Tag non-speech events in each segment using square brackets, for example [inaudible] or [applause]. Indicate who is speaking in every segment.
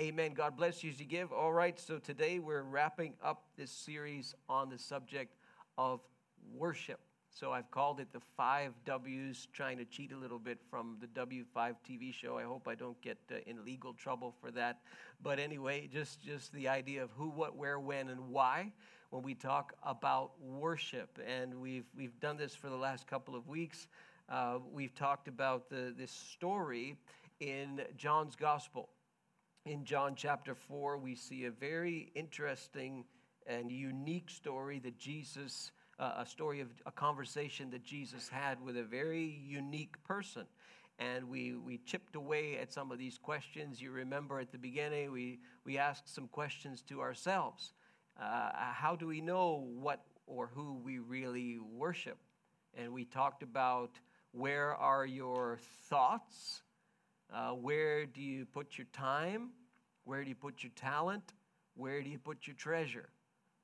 Speaker 1: Amen. God bless you as you give. All right, so today we're wrapping up this series on the subject of worship. So I've called it the five W's, trying to cheat a little bit from the W5 TV show. I hope I don't get uh, in legal trouble for that. But anyway, just, just the idea of who, what, where, when, and why when we talk about worship. And we've, we've done this for the last couple of weeks. Uh, we've talked about the, this story in John's Gospel in John chapter 4, we see a very interesting and unique story that Jesus, uh, a story of a conversation that Jesus had with a very unique person. And we, we chipped away at some of these questions. You remember at the beginning, we, we asked some questions to ourselves. Uh, how do we know what or who we really worship? And we talked about where are your thoughts? Uh, where do you put your time? Where do you put your talent? Where do you put your treasure?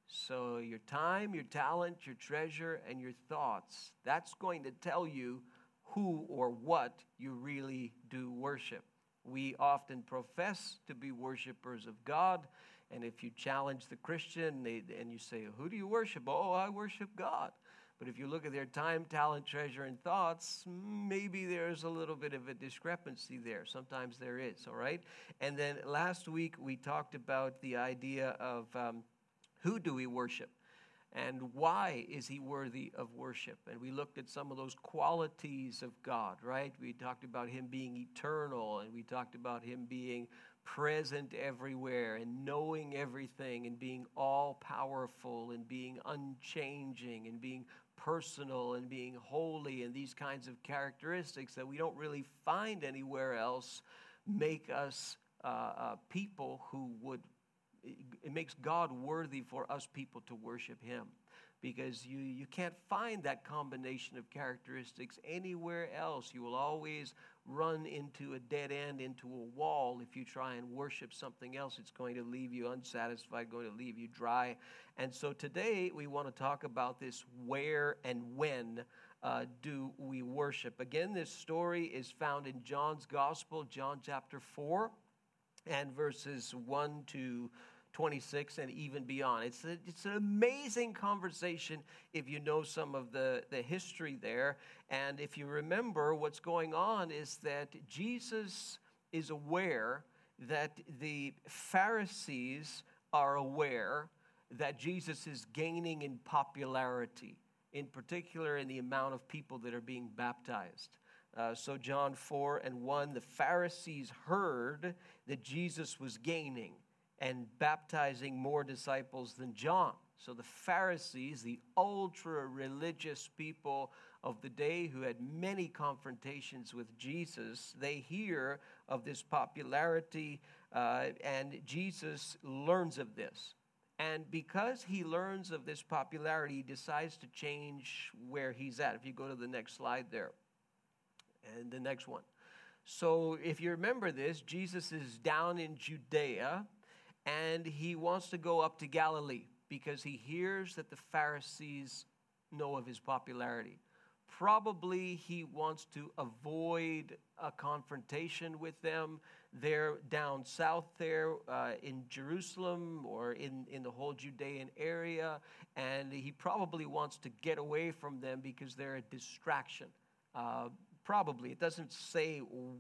Speaker 1: So, your time, your talent, your treasure, and your thoughts, that's going to tell you who or what you really do worship. We often profess to be worshipers of God, and if you challenge the Christian and you say, Who do you worship? Oh, I worship God. But if you look at their time, talent, treasure, and thoughts, maybe there's a little bit of a discrepancy there. Sometimes there is, all right? And then last week we talked about the idea of um, who do we worship? and why is he worthy of worship? And we looked at some of those qualities of God, right? We talked about him being eternal, and we talked about him being present everywhere and knowing everything and being all powerful and being unchanging and being personal and being holy and these kinds of characteristics that we don't really find anywhere else make us uh, uh, people who would, it makes God worthy for us people to worship Him because you, you can't find that combination of characteristics anywhere else. You will always run into a dead end, into a wall. If you try and worship something else, it's going to leave you unsatisfied, going to leave you dry. And so today we want to talk about this where and when uh, do we worship. Again, this story is found in John's Gospel, John chapter 4, and verses 1 to 26 and even beyond. It's, a, it's an amazing conversation if you know some of the, the history there. And if you remember, what's going on is that Jesus is aware that the Pharisees are aware that Jesus is gaining in popularity, in particular in the amount of people that are being baptized. Uh, so, John 4 and 1, the Pharisees heard that Jesus was gaining and baptizing more disciples than John. So the Pharisees, the ultra religious people of the day who had many confrontations with Jesus, they hear of this popularity, uh, and Jesus learns of this. And because he learns of this popularity, he decides to change where he's at. If you go to the next slide there, and the next one. So, if you remember this, Jesus is down in Judea and he wants to go up to Galilee because he hears that the Pharisees know of his popularity. Probably he wants to avoid a confrontation with them. They're down south there uh, in Jerusalem or in, in the whole Judean area, and he probably wants to get away from them because they're a distraction. Uh, probably. It doesn't say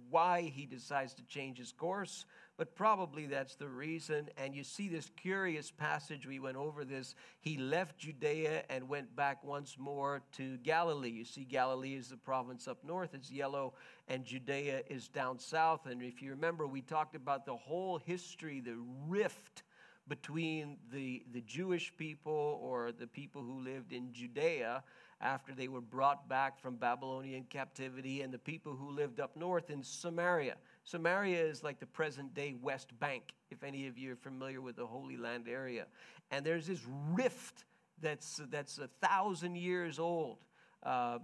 Speaker 1: why he decides to change his course, but probably that's the reason. And you see this curious passage, we went over this. He left Judea and went back once more to Galilee. You see, Galilee is the province up north, it's yellow, and Judea is down south. And if you remember, we talked about the whole history, the rift between the, the Jewish people or the people who lived in Judea after they were brought back from Babylonian captivity and the people who lived up north in Samaria. Samaria is like the present day West Bank, if any of you are familiar with the Holy Land area. And there's this rift that's, that's a thousand years old. Uh,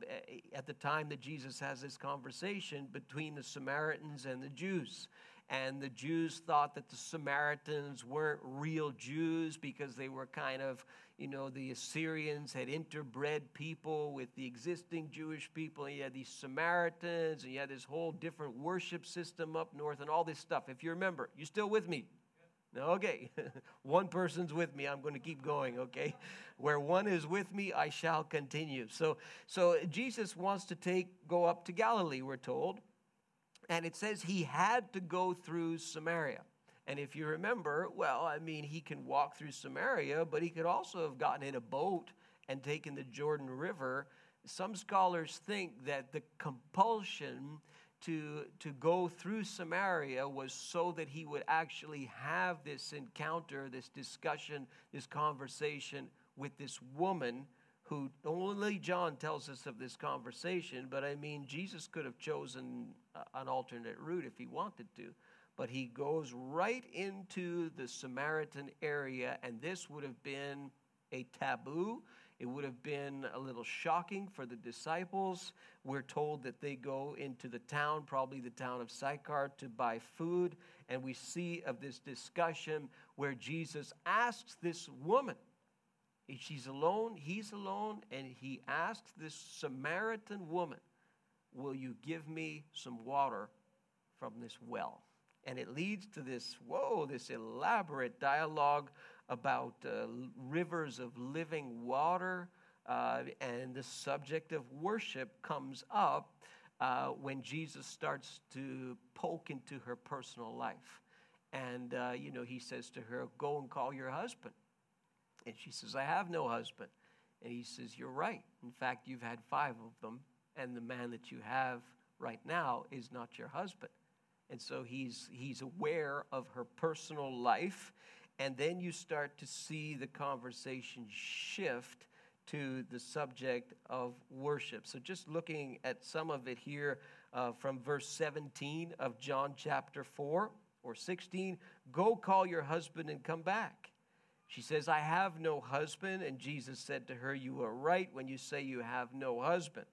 Speaker 1: at the time that Jesus has this conversation between the Samaritans and the Jews. And the Jews thought that the Samaritans weren't real Jews because they were kind of, you know, the Assyrians had interbred people with the existing Jewish people. And you had these Samaritans, and you had this whole different worship system up north, and all this stuff. If you remember, you still with me? Okay, [laughs] one person's with me. I'm going to keep going. Okay, where one is with me, I shall continue. So, so Jesus wants to take go up to Galilee. We're told, and it says he had to go through Samaria. And if you remember, well, I mean, he can walk through Samaria, but he could also have gotten in a boat and taken the Jordan River. Some scholars think that the compulsion to, to go through Samaria was so that he would actually have this encounter, this discussion, this conversation with this woman who only John tells us of this conversation, but I mean, Jesus could have chosen an alternate route if he wanted to. But he goes right into the Samaritan area, and this would have been a taboo. It would have been a little shocking for the disciples. We're told that they go into the town, probably the town of Sychar, to buy food. And we see of this discussion where Jesus asks this woman, She's alone, he's alone, and he asks this Samaritan woman, Will you give me some water from this well? And it leads to this, whoa, this elaborate dialogue about uh, rivers of living water. Uh, and the subject of worship comes up uh, when Jesus starts to poke into her personal life. And, uh, you know, he says to her, Go and call your husband. And she says, I have no husband. And he says, You're right. In fact, you've had five of them, and the man that you have right now is not your husband. And so he's, he's aware of her personal life. And then you start to see the conversation shift to the subject of worship. So, just looking at some of it here uh, from verse 17 of John chapter 4 or 16 go call your husband and come back. She says, I have no husband. And Jesus said to her, You are right when you say you have no husband.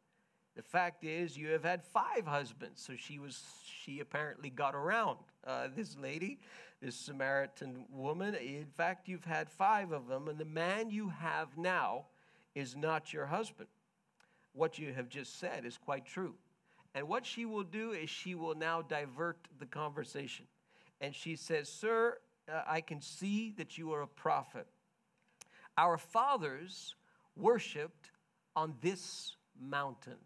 Speaker 1: The fact is, you have had five husbands. So she was, she apparently got around uh, this lady, this Samaritan woman. In fact, you've had five of them, and the man you have now is not your husband. What you have just said is quite true. And what she will do is she will now divert the conversation. And she says, Sir, uh, I can see that you are a prophet. Our fathers worshiped on this mountain.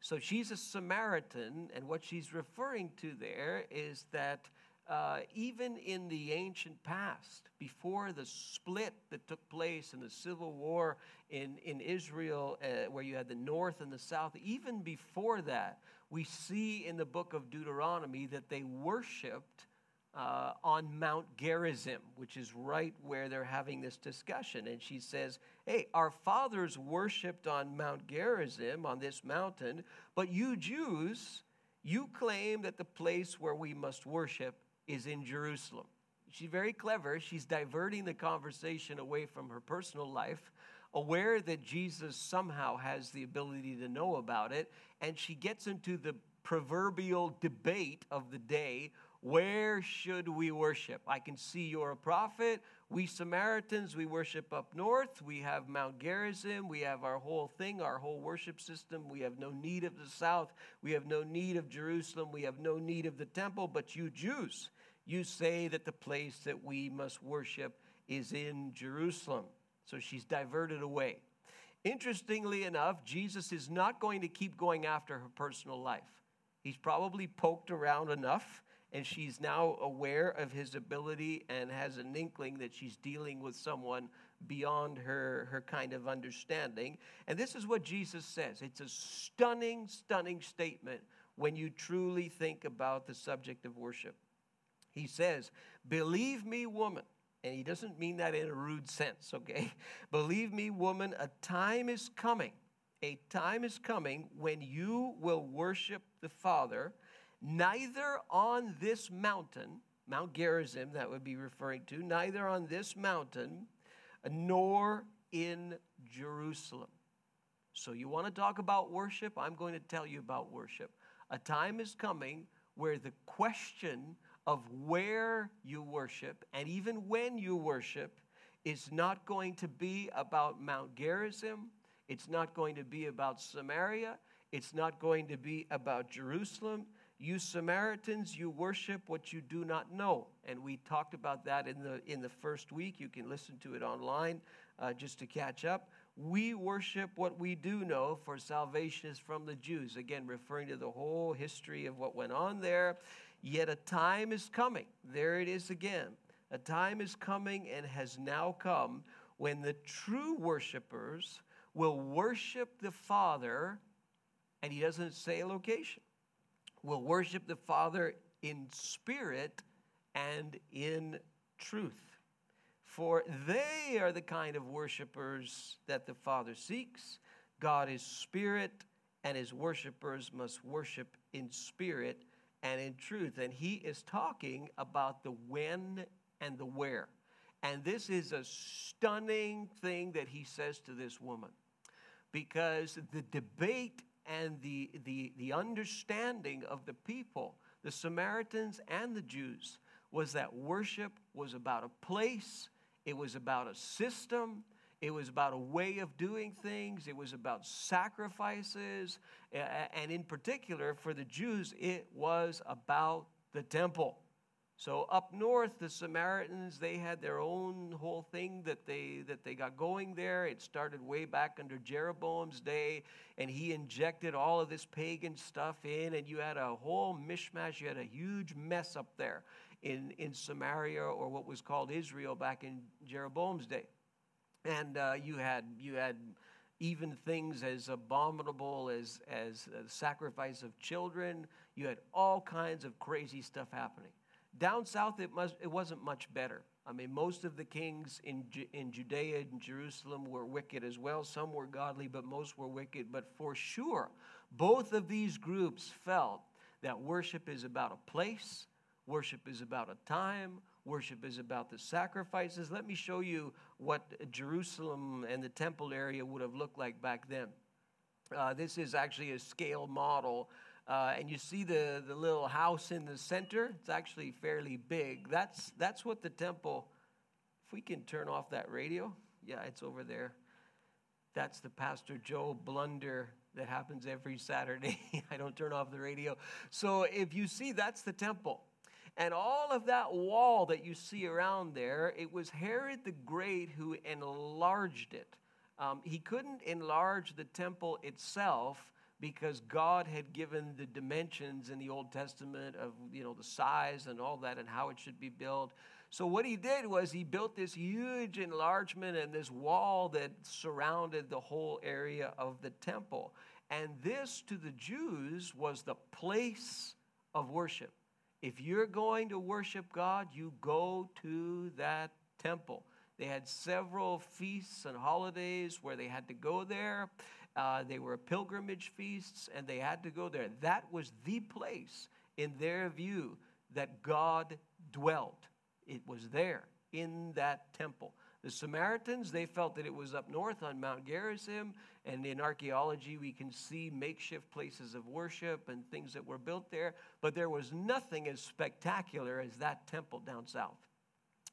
Speaker 1: So she's a Samaritan, and what she's referring to there is that uh, even in the ancient past, before the split that took place in the civil war in, in Israel, uh, where you had the north and the south, even before that, we see in the book of Deuteronomy that they worshiped uh, on Mount Gerizim, which is right where they're having this discussion. And she says, Hey, our fathers worshiped on Mount Gerizim, on this mountain, but you Jews, you claim that the place where we must worship is in Jerusalem. She's very clever. She's diverting the conversation away from her personal life, aware that Jesus somehow has the ability to know about it, and she gets into the proverbial debate of the day where should we worship? I can see you're a prophet. We Samaritans, we worship up north. We have Mount Gerizim. We have our whole thing, our whole worship system. We have no need of the south. We have no need of Jerusalem. We have no need of the temple. But you Jews, you say that the place that we must worship is in Jerusalem. So she's diverted away. Interestingly enough, Jesus is not going to keep going after her personal life. He's probably poked around enough and she's now aware of his ability and has an inkling that she's dealing with someone beyond her, her kind of understanding. And this is what Jesus says it's a stunning, stunning statement when you truly think about the subject of worship. He says, Believe me, woman. And he doesn't mean that in a rude sense, okay? [laughs] Believe me, woman, a time is coming. A time is coming when you will worship the Father neither on this mountain, Mount Gerizim, that would be referring to, neither on this mountain, nor in Jerusalem. So, you want to talk about worship? I'm going to tell you about worship. A time is coming where the question of where you worship and even when you worship is not going to be about Mount Gerizim. It's not going to be about Samaria. It's not going to be about Jerusalem. You Samaritans, you worship what you do not know. And we talked about that in the, in the first week. You can listen to it online uh, just to catch up. We worship what we do know, for salvation is from the Jews. Again, referring to the whole history of what went on there. Yet a time is coming. There it is again. A time is coming and has now come when the true worshipers will worship the Father, and he doesn't say a location will worship the Father in spirit and in truth. For they are the kind of worshipers that the Father seeks. God is spirit, and his worshipers must worship in spirit and in truth. And he is talking about the when and the where. And this is a stunning thing that he says to this woman because the debate and the, the, the understanding of the people, the Samaritans and the Jews, was that worship was about a place, it was about a system, it was about a way of doing things, it was about sacrifices, and in particular for the Jews, it was about the temple. So up north, the Samaritans, they had their own whole thing that they that they got going there. It started way back under Jeroboam's day, and he injected all of this pagan stuff in, and you had a whole mishmash. You had a huge mess up there in, in Samaria or what was called Israel back in Jeroboam's day. And uh, you had you had even things as abominable as as sacrifice of children. You had all kinds of crazy stuff happening. Down south, it, must, it wasn't much better. I mean, most of the kings in, in Judea and Jerusalem were wicked as well. Some were godly, but most were wicked. But for sure, both of these groups felt that worship is about a place, worship is about a time, worship is about the sacrifices. Let me show you what Jerusalem and the temple area would have looked like back then. Uh, this is actually a scale model uh, and you see the, the little house in the center. It's actually fairly big. That's, that's what the temple, if we can turn off that radio. Yeah, it's over there. That's the Pastor Joe blunder that happens every Saturday. [laughs] I don't turn off the radio. So if you see, that's the temple. And all of that wall that you see around there, it was Herod the Great who enlarged it. Um, he couldn't enlarge the temple itself because God had given the dimensions in the Old Testament of you know the size and all that and how it should be built. So what he did was he built this huge enlargement and this wall that surrounded the whole area of the temple. And this to the Jews was the place of worship. If you're going to worship God, you go to that temple. They had several feasts and holidays where they had to go there. Uh, they were pilgrimage feasts, and they had to go there. That was the place, in their view, that God dwelt. It was there in that temple. The Samaritans, they felt that it was up north on Mount Gerizim, and in archaeology, we can see makeshift places of worship and things that were built there, but there was nothing as spectacular as that temple down south.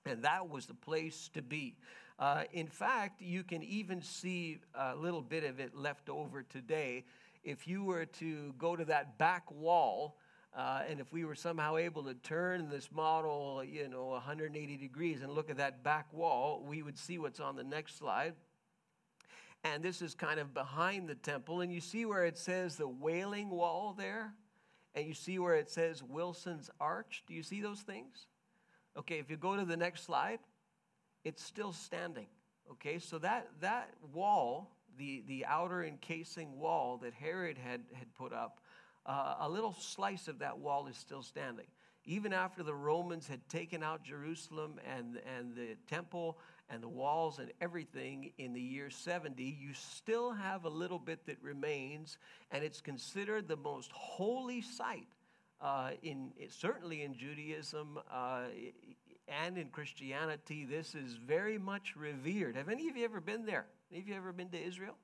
Speaker 1: And that was the place to be. Uh, in fact, you can even see a little bit of it left over today. If you were to go to that back wall, uh, and if we were somehow able to turn this model, you know, 180 degrees and look at that back wall, we would see what's on the next slide. And this is kind of behind the temple. And you see where it says the Wailing Wall there? And you see where it says Wilson's Arch? Do you see those things? Okay, if you go to the next slide it's still standing. Okay, so that, that wall, the, the outer encasing wall that Herod had, had put up, uh, a little slice of that wall is still standing. Even after the Romans had taken out Jerusalem and, and the temple and the walls and everything in the year 70, you still have a little bit that remains, and it's considered the most holy site. Uh, in certainly in Judaism, uh, and in Christianity, this is very much revered. Have any of you ever been there? Any of you ever been to Israel?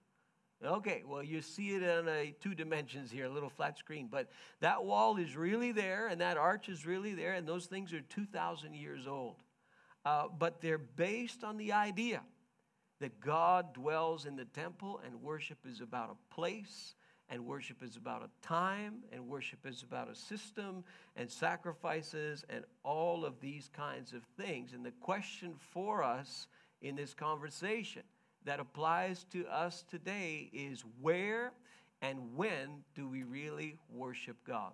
Speaker 1: Okay, well, you see it on a two dimensions here, a little flat screen, but that wall is really there, and that arch is really there, and those things are 2,000 years old. Uh, but they're based on the idea that God dwells in the temple, and worship is about a place, and worship is about a time, and worship is about a system, and sacrifices, and all of these kinds of things. And the question for us in this conversation that applies to us today is where and when do we really worship God?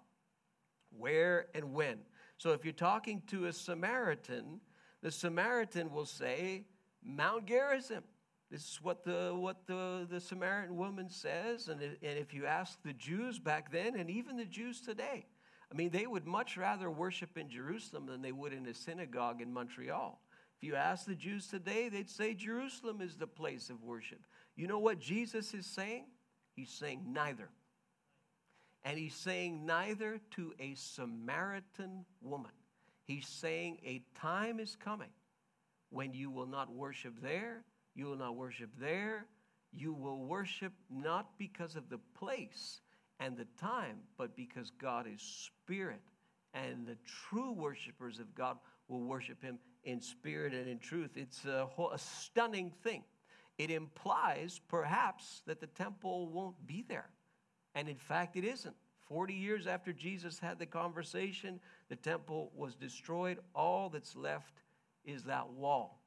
Speaker 1: Where and when? So if you're talking to a Samaritan, the Samaritan will say, Mount Gerizim. This is what the, what the, the Samaritan woman says. And, and if you ask the Jews back then, and even the Jews today, I mean, they would much rather worship in Jerusalem than they would in a synagogue in Montreal. If you ask the Jews today, they'd say Jerusalem is the place of worship. You know what Jesus is saying? He's saying neither. And he's saying neither to a Samaritan woman. He's saying a time is coming when you will not worship there, you will not worship there, you will worship not because of the place and the time, but because God is spirit. And the true worshipers of God will worship him in spirit and in truth. It's a, whole, a stunning thing. It implies perhaps that the temple won't be there. And in fact, it isn't. 40 years after Jesus had the conversation, the temple was destroyed. All that's left is that wall.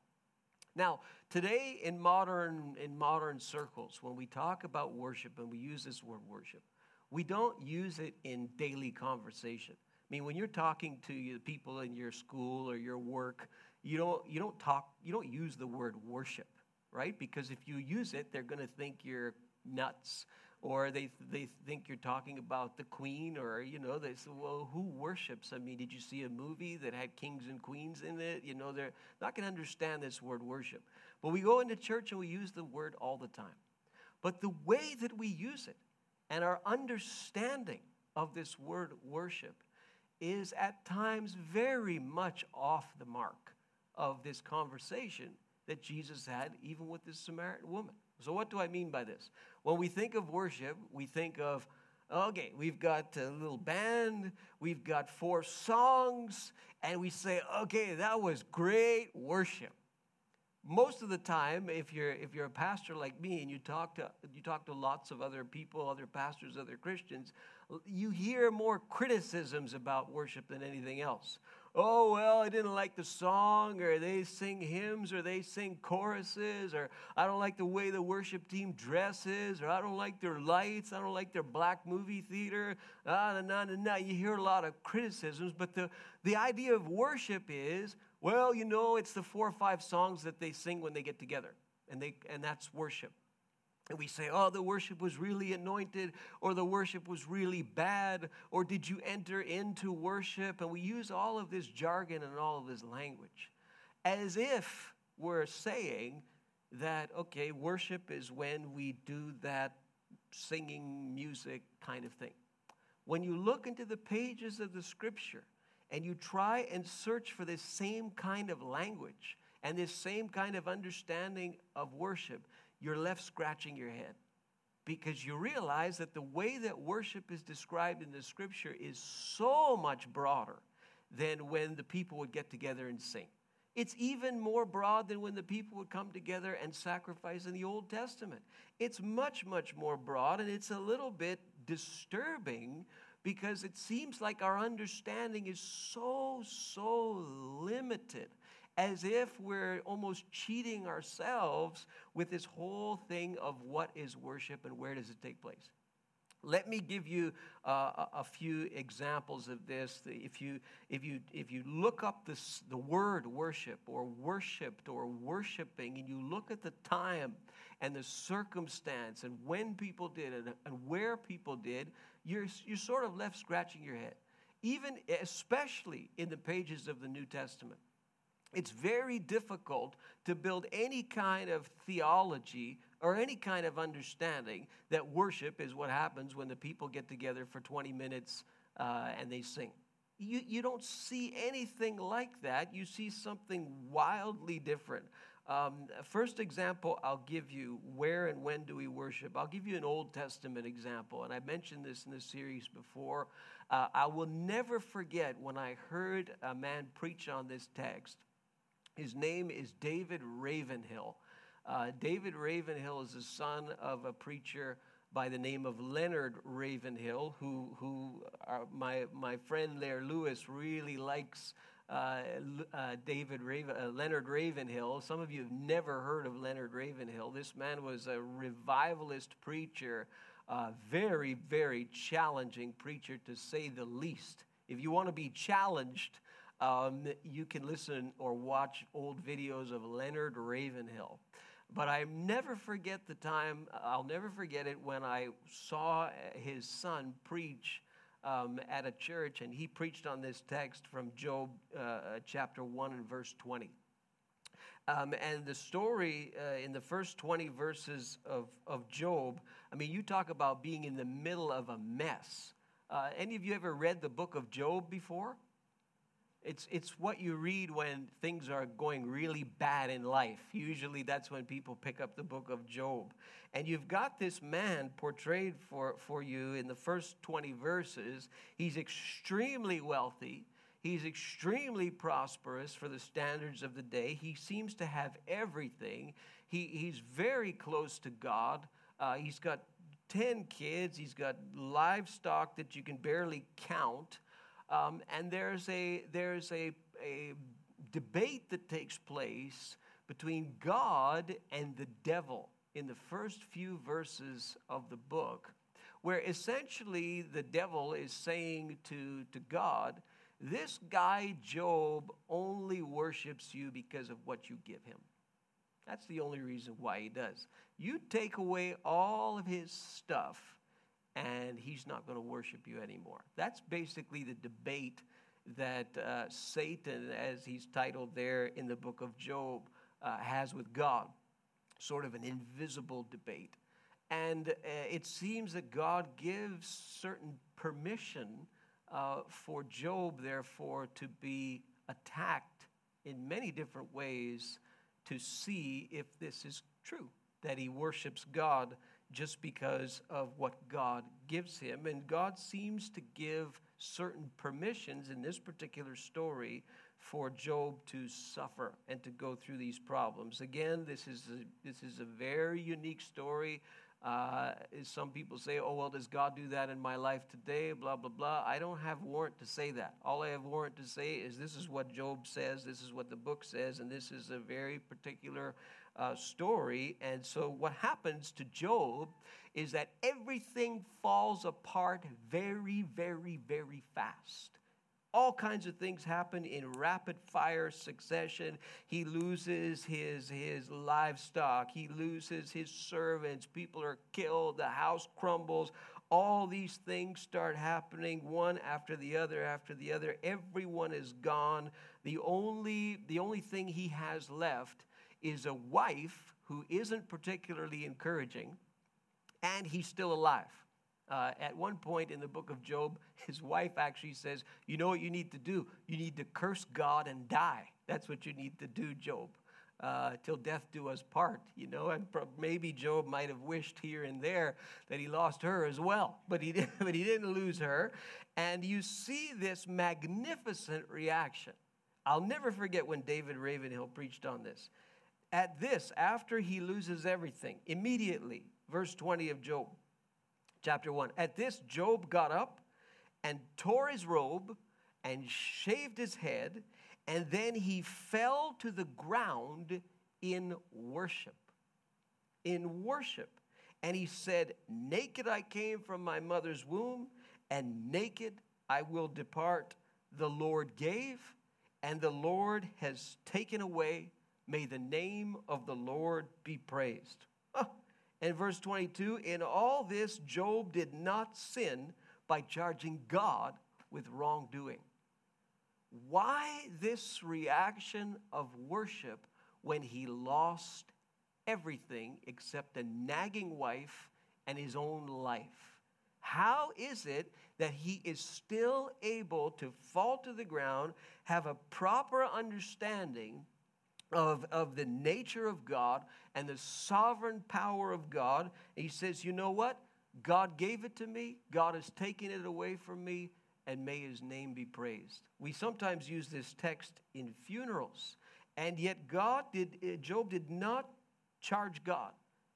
Speaker 1: Now, today in modern, in modern circles, when we talk about worship and we use this word worship, we don't use it in daily conversation. I mean, when you're talking to people in your school or your work, you don't, you don't talk, you don't use the word worship, right? Because if you use it, they're going to think you're nuts or they, they think you're talking about the queen or you know they say well who worships i mean did you see a movie that had kings and queens in it you know they're not going to understand this word worship but we go into church and we use the word all the time but the way that we use it and our understanding of this word worship is at times very much off the mark of this conversation that Jesus had even with this Samaritan woman. So, what do I mean by this? When we think of worship, we think of, okay, we've got a little band, we've got four songs, and we say, okay, that was great worship. Most of the time, if you're if you're a pastor like me and you talk to you talk to lots of other people, other pastors, other Christians, you hear more criticisms about worship than anything else oh, well, I didn't like the song, or they sing hymns, or they sing choruses, or I don't like the way the worship team dresses, or I don't like their lights, I don't like their black movie theater. Ah, nah, nah, nah. You hear a lot of criticisms, but the, the idea of worship is, well, you know, it's the four or five songs that they sing when they get together, and, they, and that's worship and we say, oh, the worship was really anointed, or the worship was really bad, or did you enter into worship? And we use all of this jargon and all of this language as if we're saying that, okay, worship is when we do that singing music kind of thing. When you look into the pages of the scripture and you try and search for this same kind of language and this same kind of understanding of worship, you're left scratching your head because you realize that the way that worship is described in the scripture is so much broader than when the people would get together and sing. It's even more broad than when the people would come together and sacrifice in the Old Testament. It's much, much more broad, and it's a little bit disturbing because it seems like our understanding is so, so limited as if we're almost cheating ourselves with this whole thing of what is worship and where does it take place. Let me give you uh, a few examples of this. If you, if you, if you look up this, the word worship or worshiped or worshiping, and you look at the time and the circumstance and when people did it and where people did, you're, you're sort of left scratching your head. Even, especially in the pages of the New Testament it's very difficult to build any kind of theology or any kind of understanding that worship is what happens when the people get together for 20 minutes uh, and they sing. You, you don't see anything like that. You see something wildly different. Um, first example I'll give you where and when do we worship? I'll give you an Old Testament example, and I mentioned this in the series before. Uh, I will never forget when I heard a man preach on this text. His name is David Ravenhill. Uh, David Ravenhill is the son of a preacher by the name of Leonard Ravenhill, who, who uh, my, my friend there, Lewis, really likes uh, uh, David Raven, uh, Leonard Ravenhill. Some of you have never heard of Leonard Ravenhill. This man was a revivalist preacher, a very, very challenging preacher to say the least. If you want to be challenged, um, you can listen or watch old videos of Leonard Ravenhill. But I never forget the time, I'll never forget it when I saw his son preach um, at a church, and he preached on this text from Job uh, chapter 1 and verse 20. Um, and the story uh, in the first 20 verses of, of Job, I mean, you talk about being in the middle of a mess. Uh, any of you ever read the book of Job before? It's, it's what you read when things are going really bad in life. Usually that's when people pick up the book of Job. And you've got this man portrayed for, for you in the first 20 verses. He's extremely wealthy, he's extremely prosperous for the standards of the day. He seems to have everything. He, he's very close to God. Uh, he's got 10 kids, he's got livestock that you can barely count. Um, and there's a, there's a, a debate that takes place between God and the devil in the first few verses of the book, where essentially the devil is saying to, to God, This guy, Job, only worships you because of what you give him. That's the only reason why he does. You take away all of his stuff, and he's not going to worship you anymore. That's basically the debate that uh, Satan, as he's titled there in the book of Job, uh, has with God. Sort of an invisible debate. And uh, it seems that God gives certain permission uh, for Job, therefore, to be attacked in many different ways to see if this is true, that he worships God just because of what God gives him. And God seems to give certain permissions in this particular story for Job to suffer and to go through these problems. Again, this is a, this is a very unique story. Uh, some people say, oh, well, does God do that in my life today? Blah, blah, blah. I don't have warrant to say that. All I have warrant to say is this is what Job says, this is what the book says, and this is a very particular uh, story. And so, what happens to Job is that everything falls apart very, very, very fast. All kinds of things happen in rapid fire succession. He loses his, his livestock, he loses his servants, people are killed, the house crumbles. All these things start happening one after the other after the other. Everyone is gone. The only, the only thing he has left is a wife who isn't particularly encouraging, and he's still alive. Uh, at one point in the book of Job, [laughs] his wife actually says, You know what you need to do? You need to curse God and die. That's what you need to do, Job. Uh, till death do us part, you know. And maybe Job might have wished here and there that he lost her as well, [laughs] but he, didn't, but he didn't lose her. And you see this magnificent reaction. I'll never forget when David Ravenhill preached on this. At this, after he loses everything, immediately, verse 20 of Job, chapter 1. At this, Job got up and tore his robe and shaved his head, and then he fell to the ground in worship. In worship. And he said, Naked I came from my mother's womb, and naked I will depart. The Lord gave, and the Lord has taken away. May the name of the Lord be praised. And verse 22 In all this, Job did not sin by charging God with wrongdoing. Why this reaction of worship when he lost everything except a nagging wife and his own life? How is it that he is still able to fall to the ground, have a proper understanding of, of the nature of God and the sovereign power of God. he says, You know what? God gave it to me, God has taken it away from me, and may his name be praised. We sometimes use this text in funerals, and yet God did, eh, Job did not charge God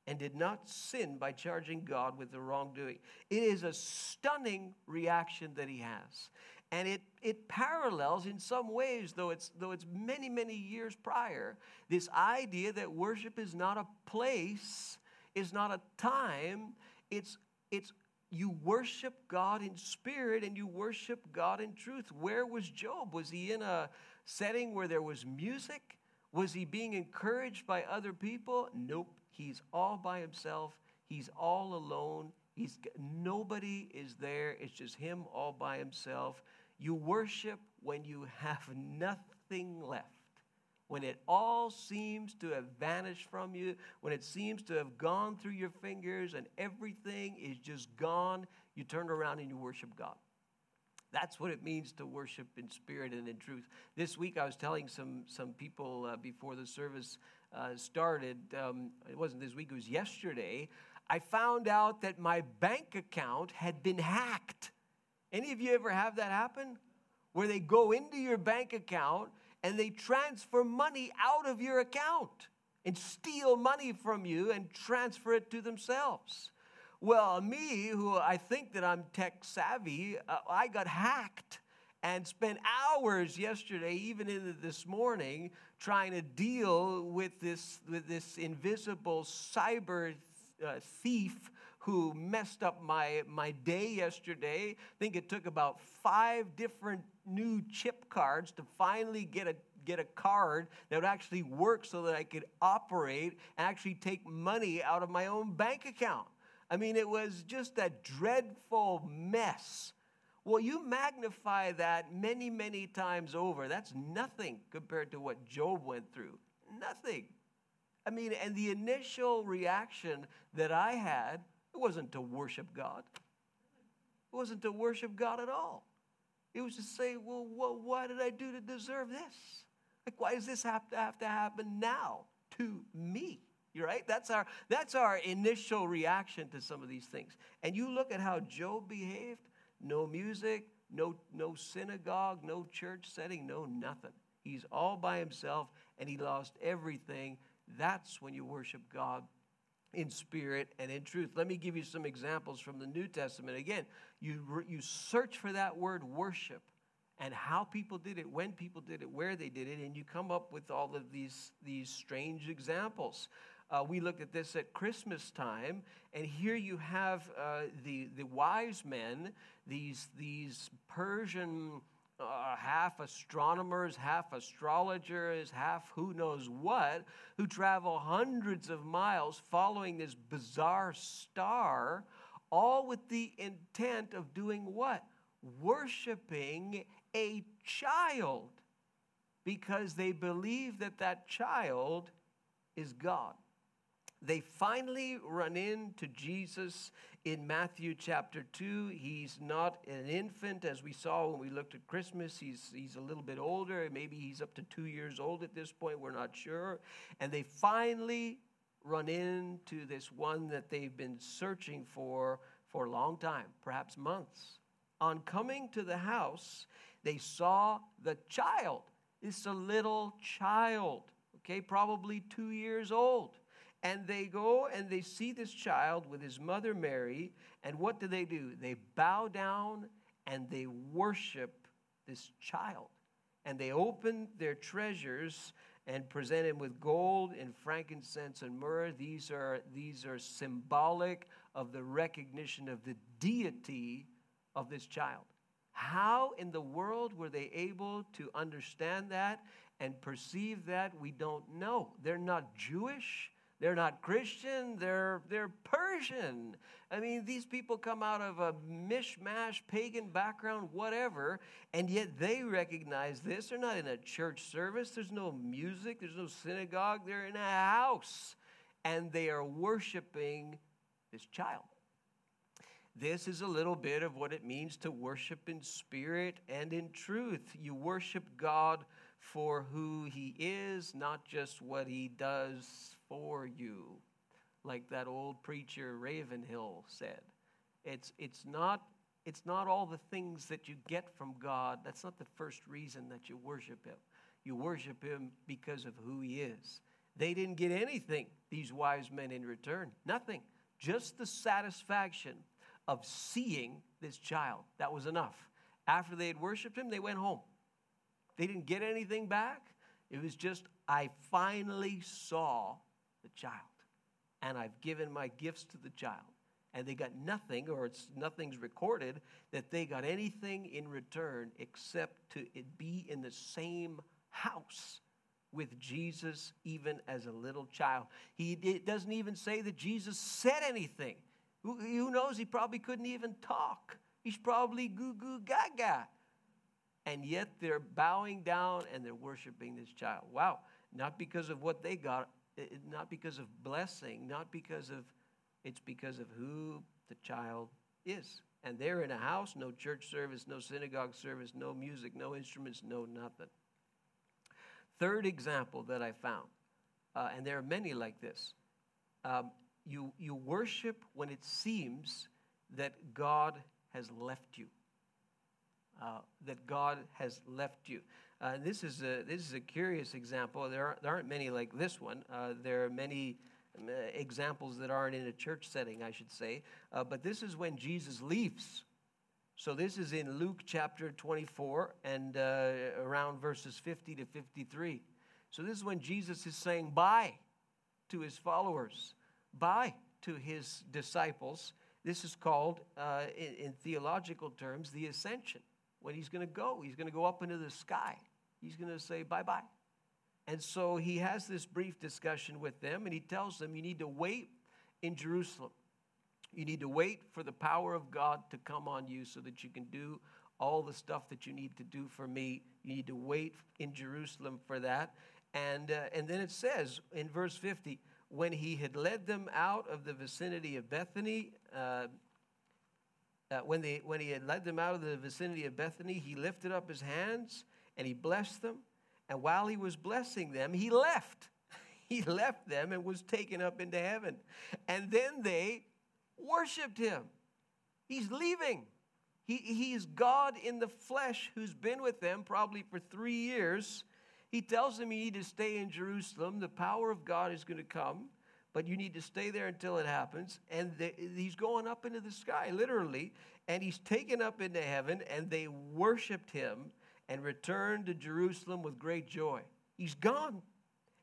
Speaker 1: and did not sin by charging God with the wrongdoing. It is a stunning reaction that he has. And it, it parallels in some ways, though it's, though it's many, many years prior, this idea that worship is not a place, is not a time, it's, it's you worship God in spirit and you worship God in truth. Where was Job? Was he in a setting where there was music? Was he being encouraged by other people? Nope. He's all by himself. He's all alone. He's nobody is there. It's just him all by himself. You worship when you have nothing left. When it all seems to have vanished from you, when it seems to have gone through your fingers and everything is just gone, you turn around and you worship God. That's what it means to worship in spirit and in truth. This week, I was telling some, some people uh, before the service uh, started, um, it wasn't this week, it was yesterday. I found out that my bank account had been hacked. Any of you ever have that happen? Where they go into your bank account and they transfer money out of your account and steal money from you and transfer it to themselves. Well, me, who I think that I'm tech savvy, uh, I got hacked and spent hours yesterday, even into this morning, trying to deal with this, with this invisible cyber uh, thief who messed up my, my day yesterday. I think it took about five different new chip cards to finally get a get a card that would actually work so that I could operate and actually take money out of my own bank account. I mean, it was just a dreadful mess. Well, you magnify that many, many times over. That's nothing compared to what Job went through. Nothing. I mean, and the initial reaction that I had, it wasn't to worship God. It wasn't to worship God at all. It was to say, well, what, what did I do to deserve this? Like, why does this have to have to happen now to me? You're right? That's our, that's our initial reaction to some of these things. And you look at how Job behaved no music, no, no synagogue, no church setting, no nothing. He's all by himself and he lost everything. That's when you worship God in spirit and in truth. Let me give you some examples from the New Testament. Again, you, you search for that word worship and how people did it, when people did it, where they did it, and you come up with all of these, these strange examples. Uh, we looked at this at Christmas time, and here you have uh, the, the wise men, these, these Persian uh, half astronomers, half astrologers, half who knows what, who travel hundreds of miles following this bizarre star, all with the intent of doing what? Worshiping a child because they believe that that child is God they finally run into Jesus in Matthew chapter 2. He's not an infant, as we saw when we looked at Christmas. He's, he's a little bit older. Maybe he's up to two years old at this point. We're not sure. And they finally run into this one that they've been searching for for a long time, perhaps months. On coming to the house, they saw the child. It's a little child, okay, probably two years old. And they go and they see this child with his mother Mary. And what do they do? They bow down and they worship this child. And they open their treasures and present him with gold and frankincense and myrrh. These are, these are symbolic of the recognition of the deity of this child. How in the world were they able to understand that and perceive that? We don't know. They're not Jewish. They're not Christian, they're, they're Persian. I mean, these people come out of a mishmash, pagan background, whatever, and yet they recognize this. They're not in a church service, there's no music, there's no synagogue, they're in a house, and they are worshiping this child. This is a little bit of what it means to worship in spirit and in truth. You worship God for who he is, not just what he does for you. Like that old preacher Ravenhill said. It's, it's, not, it's not all the things that you get from God. That's not the first reason that you worship him. You worship him because of who he is. They didn't get anything, these wise men, in return. Nothing. Just the satisfaction of seeing this child. That was enough. After they had worshiped him, they went home. They didn't get anything back. It was just, I finally saw the child, and I've given my gifts to the child. And they got nothing, or it's nothing's recorded that they got anything in return except to be in the same house with Jesus, even as a little child. He it doesn't even say that Jesus said anything. Who, who knows? He probably couldn't even talk. He's probably goo goo gaga. And yet they're bowing down and they're worshiping this child. Wow. Not because of what they got, not because of blessing, not because of, it's because of who the child is. And they're in a house, no church service, no synagogue service, no music, no instruments, no nothing. Third example that I found, uh, and there are many like this um, you, you worship when it seems that God has left you. Uh, that God has left you. Uh, this, is a, this is a curious example. There aren't, there aren't many like this one. Uh, there are many uh, examples that aren't in a church setting, I should say. Uh, but this is when Jesus leaves. So this is in Luke chapter 24 and uh, around verses 50 to 53. So this is when Jesus is saying bye to his followers, bye to his disciples. This is called, uh, in, in theological terms, the ascension. When he's going to go, he's going to go up into the sky. He's going to say bye bye. And so he has this brief discussion with them, and he tells them, You need to wait in Jerusalem. You need to wait for the power of God to come on you so that you can do all the stuff that you need to do for me. You need to wait in Jerusalem for that. And, uh, and then it says in verse 50 when he had led them out of the vicinity of Bethany, uh, uh, when, they, when he had led them out of the vicinity of Bethany, he lifted up his hands and he blessed them. And while he was blessing them, he left. [laughs] He left them and was taken up into heaven. And then they worshiped him. He's leaving. He, he's God in the flesh who's been with them probably for three years. He tells them you need to stay in Jerusalem. The power of God is going to come but you need to stay there until it happens. And the, he's going up into the sky, literally, and he's taken up into heaven, and they worshiped him and returned to Jerusalem with great joy. He's gone.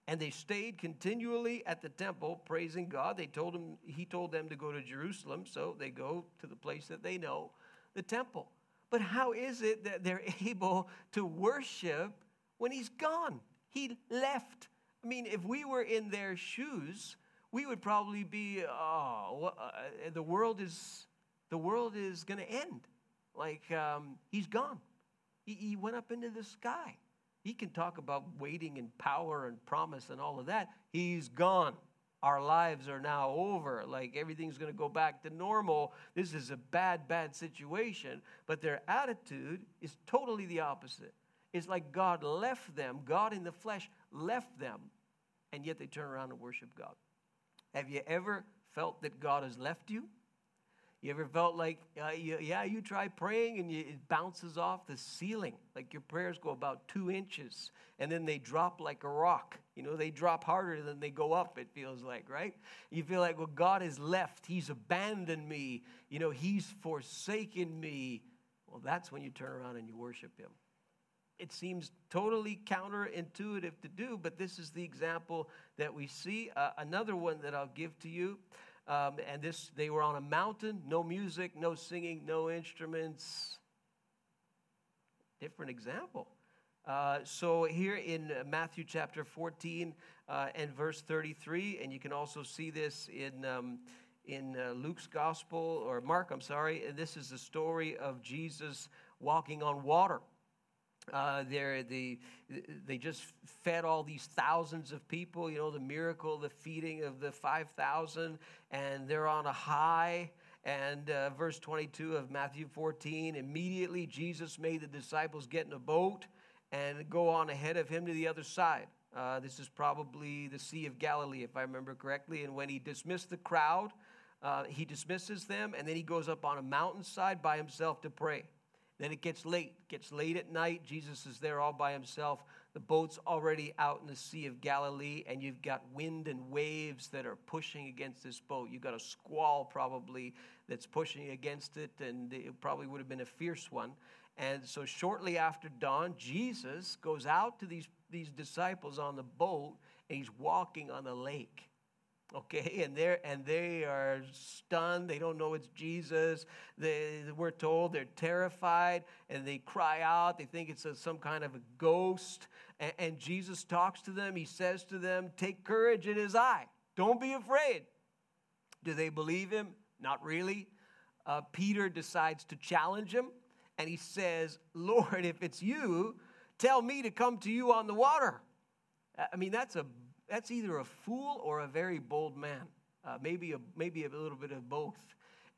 Speaker 1: And they stayed continually at the temple praising God. They told him, he told them to go to Jerusalem, so they go to the place that they know, the temple. But how is it that they're [laughs] able to worship when he's gone? He left. I mean, if we were in their shoes, we would probably be, oh, uh, the world is, the world is going to end. Like um, he's gone. He, he went up into the sky. He can talk about waiting and power and promise and all of that. He's gone. Our lives are now over. Like everything's going to go back to normal. This is a bad, bad situation. But their attitude is totally the opposite. It's like God left them, God in the flesh left them, and yet they turn around and worship God. Have you ever felt that God has left you? You ever felt like, uh, you, yeah, you try praying and you, it bounces off the ceiling? Like your prayers go about two inches and then they drop like a rock. You know, they drop harder than they go up, it feels like, right? You feel like, well, God has left. He's abandoned me. You know, He's forsaken me. Well, that's when you turn around and you worship Him it seems totally counterintuitive to do, but this is the example that we see. Uh, another one that I'll give to you, um, and this they were on a mountain, no music, no singing, no instruments. Different example. Uh, so here in Matthew chapter 14 uh, and verse 33, and you can also see this in. Um, in uh, Luke's gospel, or Mark, I'm sorry, and this is the story of Jesus walking on water. Uh, the, they just fed all these thousands of people, you know, the miracle, the feeding of the 5,000, and they're on a high. And uh, verse 22 of Matthew 14 immediately Jesus made the disciples get in a boat and go on ahead of him to the other side. Uh, this is probably the Sea of Galilee, if I remember correctly. And when he dismissed the crowd, uh, he dismisses them, and then he goes up on a mountainside by himself to pray. Then it gets late. It gets late at night. Jesus is there all by himself. The boat's already out in the Sea of Galilee, and you've got wind and waves that are pushing against this boat. You've got a squall probably that's pushing against it, and it probably would have been a fierce one. And so, shortly after dawn, Jesus goes out to these, these disciples on the boat, and he's walking on the lake okay and they're and they are stunned. They don't know it's jesus. They, we're told they're terrified and they cry out. They think it's a, some kind of a ghost. And, and jesus talks to them. He says to them take courage it is i don't be afraid. Do they believe him? Not really. Uh, peter decides to challenge him and he says lord if it's you tell me to come to you on the water. I mean that's a that's either a fool or a very bold man, uh, maybe, a, maybe a little bit of both.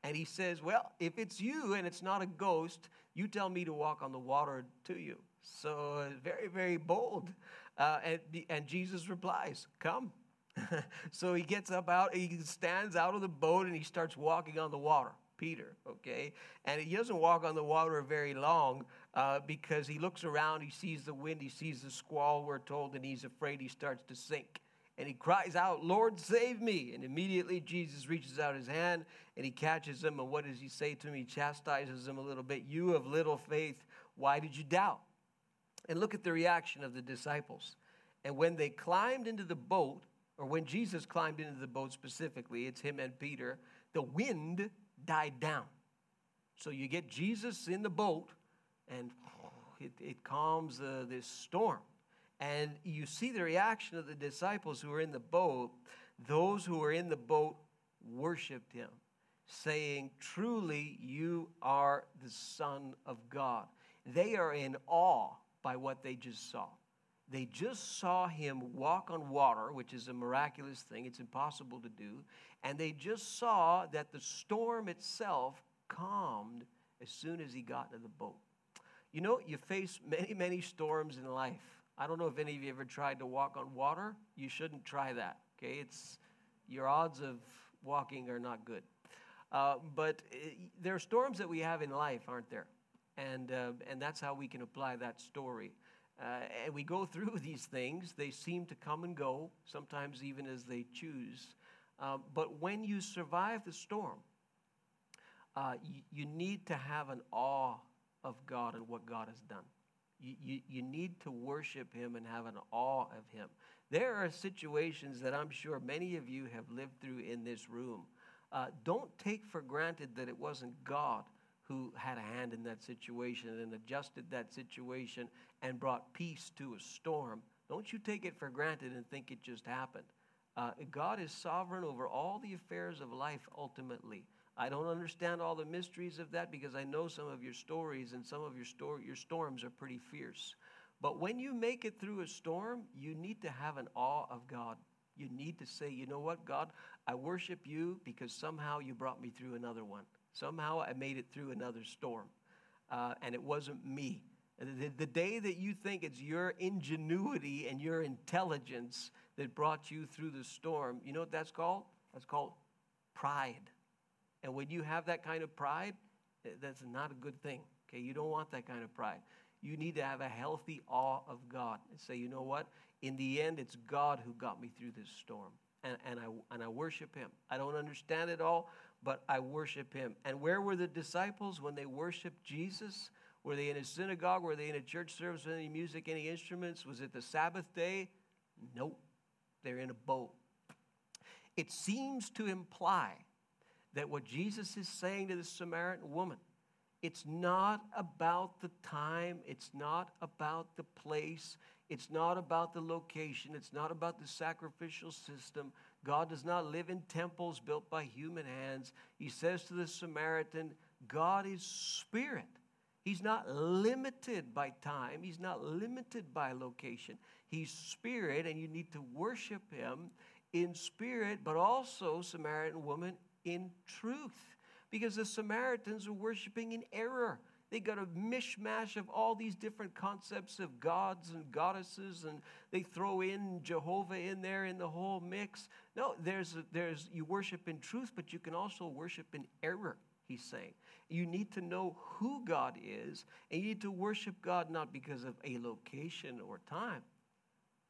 Speaker 1: And he says, Well, if it's you and it's not a ghost, you tell me to walk on the water to you. So, uh, very, very bold. Uh, and, and Jesus replies, Come. [laughs] so he gets up out, he stands out of the boat and he starts walking on the water. Peter, okay? And he doesn't walk on the water very long uh, because he looks around, he sees the wind, he sees the squall, we're told, and he's afraid he starts to sink and he cries out, Lord, save me. And immediately Jesus reaches out his hand and he catches him. And what does he say to him? He chastises him a little bit. You of little faith, why did you doubt? And look at the reaction of the disciples. And when they climbed into the boat, or when Jesus climbed into the boat specifically, it's him and Peter, the wind died down. So you get Jesus in the boat, and it, it calms uh, this storm. And you see the reaction of the disciples who were in the boat. Those who were in the boat worshiped him, saying, Truly, you are the Son of God. They are in awe by what they just saw. They just saw him walk on water, which is a miraculous thing. It's impossible to do. And they just saw that the storm itself calmed as soon as he got into the boat. You know, you face many, many storms in life. I don't know if any of you ever tried to walk on water. You shouldn't try that. Okay, it's your odds of walking are not good. Uh, but it, uh, there are storms that we have in life, aren't there? And uh, and that's how we can apply that story. Uh, and we go [laughs] through these things. They seem to come and go, sometimes even as they choose. Uh, but when you survive the storm, uh, you, you need to have an awe of God and what God has done. You, you, need to worship Him and have an awe of Him. There are situations that I'm sure many of you have lived through in this room. Uh, don't take for granted that it wasn't God who had a hand in that situation and adjusted that situation and brought peace to a storm. Don't you take it for granted and think it just happened. Uh, God is sovereign over all the affairs of life ultimately. I don't understand all the mysteries of that because I know some of your stories and some of your, sto- your storms are pretty fierce. But when you make it through a storm, you need to have an awe of God. You need to say, you know what, God, I worship you because somehow you brought me through another one. Somehow I made it through another storm. Uh, and it wasn't me. The, the day that you think it's your ingenuity and your intelligence that brought you through the storm, you know what that's called? That's called pride. And when you have that kind of pride, eh, that's not a good thing. Okay, you don't want that kind of pride. You need to have a healthy awe of God and say, you know what? In the end, it's God who got me through this storm. And, and, I, and I worship Him. I don't understand it all, but I worship Him. And where were the disciples when they worshiped Jesus? Were they in a synagogue? Were they in a church service with any music, any instruments? Was it the Sabbath day? Nope. They're in a boat. It seems to imply that what Jesus is saying to the Samaritan woman, it's not about the time, it's not about the place, it's not about the location, it's not about the sacrificial system. God does not live in temples built by human hands. He says to the Samaritan, God is spirit. He's not limited by time. He's not limited by location. He's spirit, and you need to worship him in spirit, but also, Samaritan woman, in truth because the Samaritans were worshiping in error. They got a mishmash of all these different concepts of gods and goddesses, and they throw in Jehovah in there in the whole mix. No, there's, there's you worship in truth, but you can also worship in error, he's saying. You need to know who God is, and you need to worship God not because of a location or time,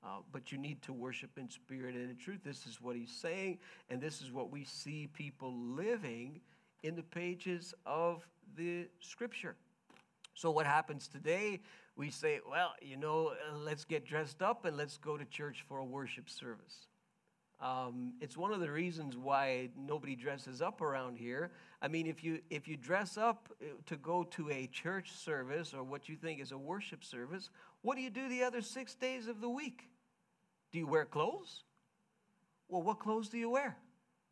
Speaker 1: uh, but you need to worship in spirit and in truth. This is what he's saying, and this is what we see people living in the pages of the scripture. So, what happens today? We say, well, you know, uh, let's get dressed up and let's go to church for a worship service. Um, it's one of the reasons why nobody dresses up around here. I mean, if you if you dress up uh, to go to a church service or what you think is a worship service, what do you do the other six days of the week? Do you wear clothes? Well, what clothes do you wear?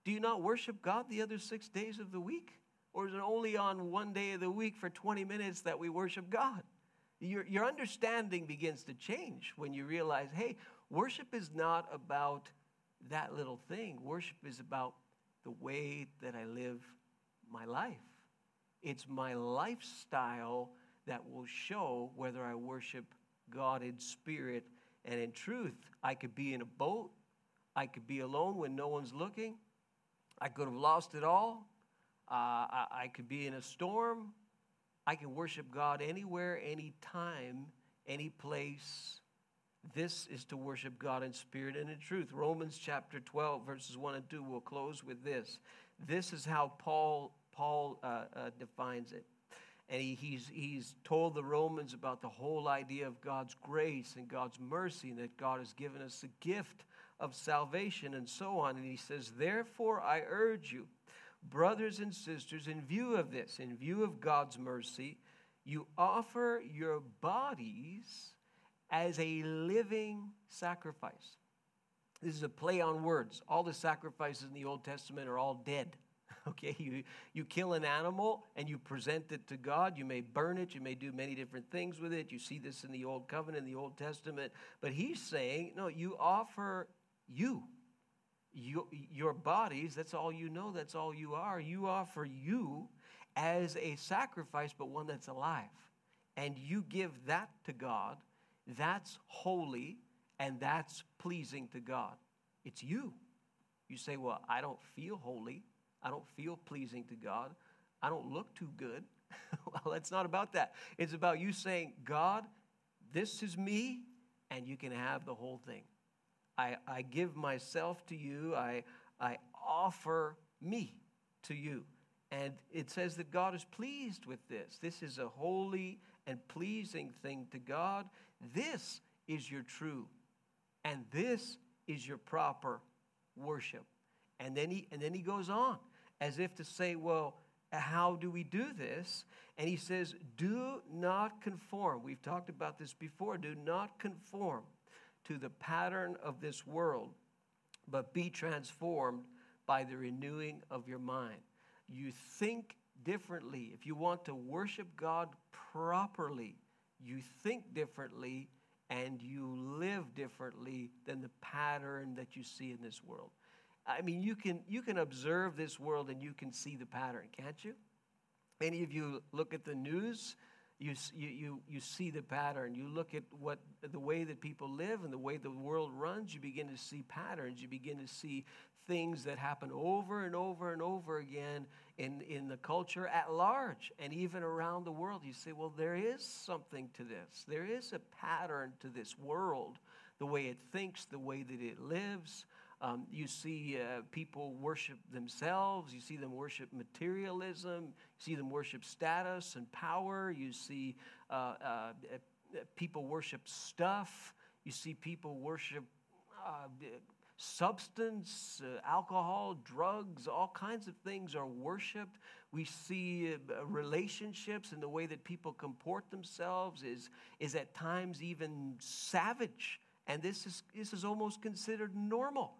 Speaker 1: Do you not worship God the other six days of the week? Or is it only on one day of the week for 20 minutes that we worship God? Your, your understanding begins to change when you realize hey, worship is not about that little thing. Worship is about the way that I live my life. It's my lifestyle that will show whether I worship God in spirit and in truth, I could be in a boat. I could be alone when no one's looking. I could have lost it all. Uh, I, I could be in a storm. I can worship God anywhere, anytime, any place. This is to worship God in spirit and in truth. Romans chapter 12, verses 1 and 2, we'll close with this. This is how Paul, Paul uh, uh, defines it and he, he's, he's told the Romans about the whole idea of God's grace and God's mercy, and that God has given us the gift of salvation and so on. And he says, Therefore, I urge you, brothers and sisters, in view of this, in view of God's mercy, you offer your bodies as a living sacrifice. This is a play on words. All the sacrifices in the Old Testament are all dead. [laughs] Okay, you, you kill an animal and you present it to God. You may burn it, you may do many different things with it. You see this in the Old Covenant, in the Old Testament. But he's saying, no, you offer you. you your bodies, that's all you know, that's all you are. You offer you as a sacrifice, but one that's alive. And you give that to God. That's holy and that's pleasing to God. It's you. You say, Well, I don't feel holy. I don't feel pleasing to God. I don't look too good. [laughs] well, it's not about that. It's about you saying, God, this is me, and you can have the whole thing. I, I give myself to you, I, I offer me to you. And it says that God is pleased with this. This is a holy and pleasing thing to God. This is your true, and this is your proper worship. And then he, and then he goes on as if to say, well, how do we do this? And he says, do not conform. We've talked about this before. Do not conform to the pattern of this world, but be transformed by the renewing of your mind. You think differently. If you want to worship God properly, you think differently and you live differently than the pattern that you see in this world. I mean, you can, you can observe this world and you can see the pattern, can't you? Any of you look at the news, you, you, you see the pattern. You look at what the way that people live and the way the world runs, you begin to see patterns. You begin to see things that happen over and over and over again in, in the culture at large and even around the world. You say, well, there is something to this. There is a pattern to this world, the way it thinks, the way that it lives. Um, you see uh, people worship themselves. You see them worship materialism. You see them worship status and power. You see uh, uh, uh people worship stuff. You see people worship uh, substance, uh, alcohol, drugs, all kinds of things are worshiped. We see relationships and the way that people comport themselves is, is at times even savage. And this is, this is almost considered normal.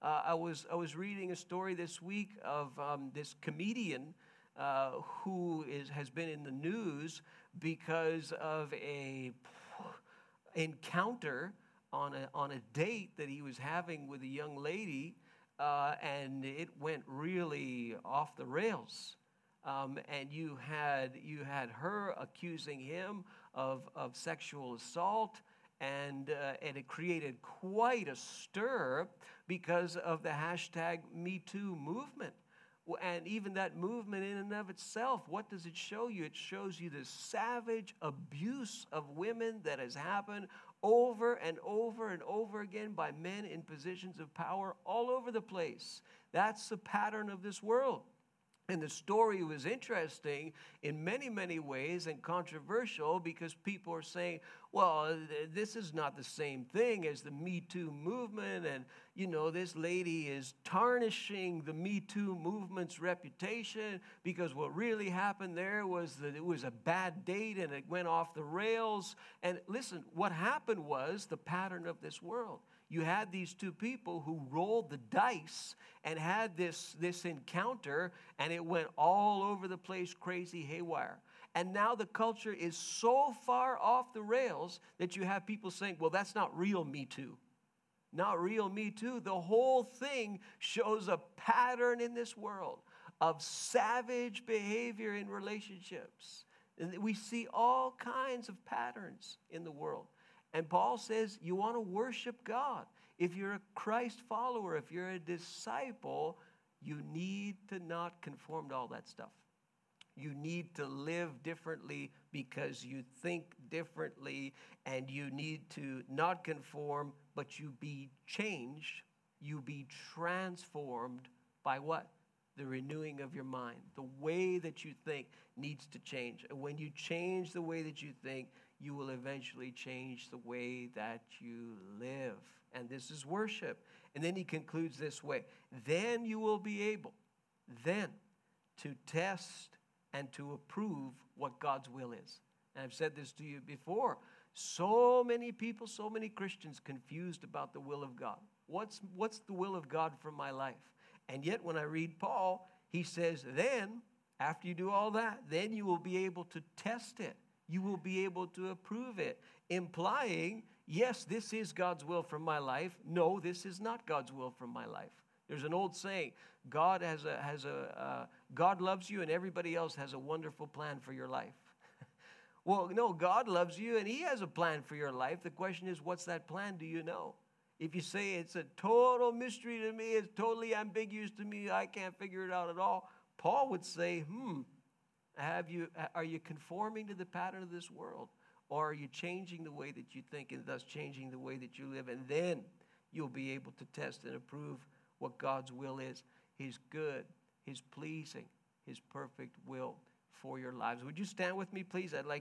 Speaker 1: Uh, I, was, I was reading a story this week of um, this comedian uh, who is, has been in the news because of a encounter on a, on a date that he was having with a young lady, uh, and it went really off the rails. um, and you had, you had her accusing him of, of sexual assault. And, uh, and it created quite a stir because of the hashtag MeToo movement. And even that movement in and of itself, what does it show you? It shows you the savage abuse of women that has happened over and over and over again by men in positions of power all over the place. That's the pattern of this world. And the story was interesting in many, many ways and controversial because people are saying, well, this is not the same thing as the Me Too movement. And, you know, this lady is tarnishing the Me Too movement's reputation because what really happened there was that it was a bad date and it went off the rails. And listen, what happened was the pattern of this world you had these two people who rolled the dice and had this, this encounter, and it went all over the place, crazy, haywire. And now the culture is so far off the rails that you have people saying, well, that's not real Me Too. Not real Me Too. The whole thing shows a pattern in this world of savage behavior in relationships. And we see all kinds of patterns in the world. And Paul says, You want to worship God. If you're a Christ follower, if you're a disciple, you need to not conform to all that stuff. You need to live differently because you think differently, and you need to not conform, but you be changed. You be transformed by what? The renewing of your mind. The way that you think needs to change. And when you change the way that you think, you will eventually change the way that you live. And this is worship. And then he concludes this way then you will be able, then, to test and to approve what God's will is. And I've said this to you before. So many people, so many Christians confused about the will of God. What's, what's the will of God for my life? And yet, when I read Paul, he says, then, after you do all that, then you will be able to test it you will be able to approve it, implying, yes, this is God's will for my life. No, this is not God's will for my life. There's an old saying God, has a, has a, uh, God loves you, and everybody else has a wonderful plan for your life. [laughs] well, no, God loves you, and He has a plan for your life. The question is, what's that plan? Do you know? If you say it's a total mystery to me, it's totally ambiguous to me, I can't figure it out at all, Paul would say, hmm, have you, uh, are you conforming to the pattern of this world? Or are you changing the way that you think and thus changing the way that you live? And then you'll be able to test and approve what God's will is His good, His pleasing, His perfect will for your lives. Would you stand with me, please? I'd like